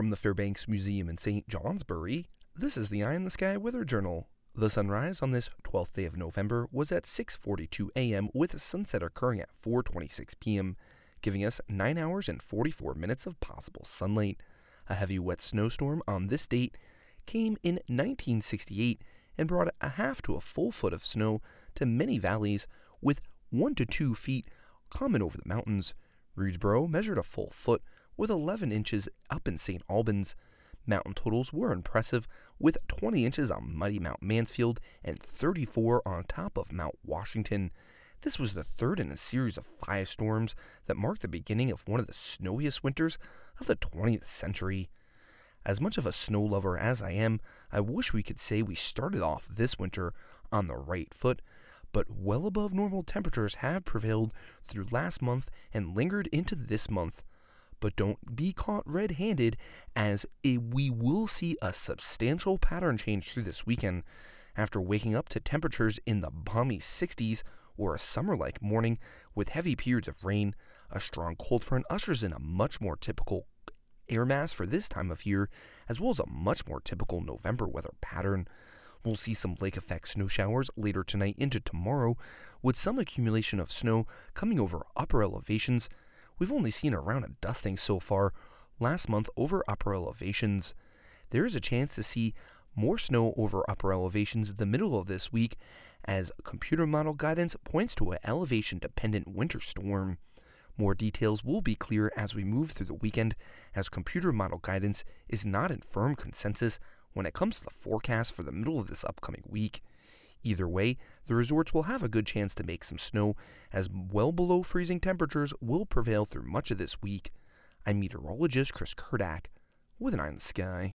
From the Fairbanks Museum in St. Johnsbury, this is the Eye on the Sky Weather Journal. The sunrise on this 12th day of November was at 6:42 a.m. with sunset occurring at 4:26 p.m., giving us 9 hours and 44 minutes of possible sunlight. A heavy wet snowstorm on this date came in 1968 and brought a half to a full foot of snow to many valleys with 1 to 2 feet common over the mountains. Readsboro measured a full foot with 11 inches up in St. Albans. Mountain totals were impressive, with 20 inches on mighty Mount Mansfield and 34 on top of Mount Washington. This was the third in a series of five storms that marked the beginning of one of the snowiest winters of the 20th century. As much of a snow lover as I am, I wish we could say we started off this winter on the right foot, but well above normal temperatures have prevailed through last month and lingered into this month but don't be caught red handed, as it, we will see a substantial pattern change through this weekend. After waking up to temperatures in the balmy 60s or a summer like morning with heavy periods of rain, a strong cold front ushers in a much more typical air mass for this time of year, as well as a much more typical November weather pattern. We'll see some lake effect snow showers later tonight into tomorrow, with some accumulation of snow coming over upper elevations We've only seen around a dusting so far last month over upper elevations. There is a chance to see more snow over upper elevations in the middle of this week as computer model guidance points to an elevation dependent winter storm. More details will be clear as we move through the weekend, as computer model guidance is not in firm consensus when it comes to the forecast for the middle of this upcoming week. Either way, the resorts will have a good chance to make some snow, as well below freezing temperatures will prevail through much of this week. I'm meteorologist Chris Kurdak with an eye in the sky.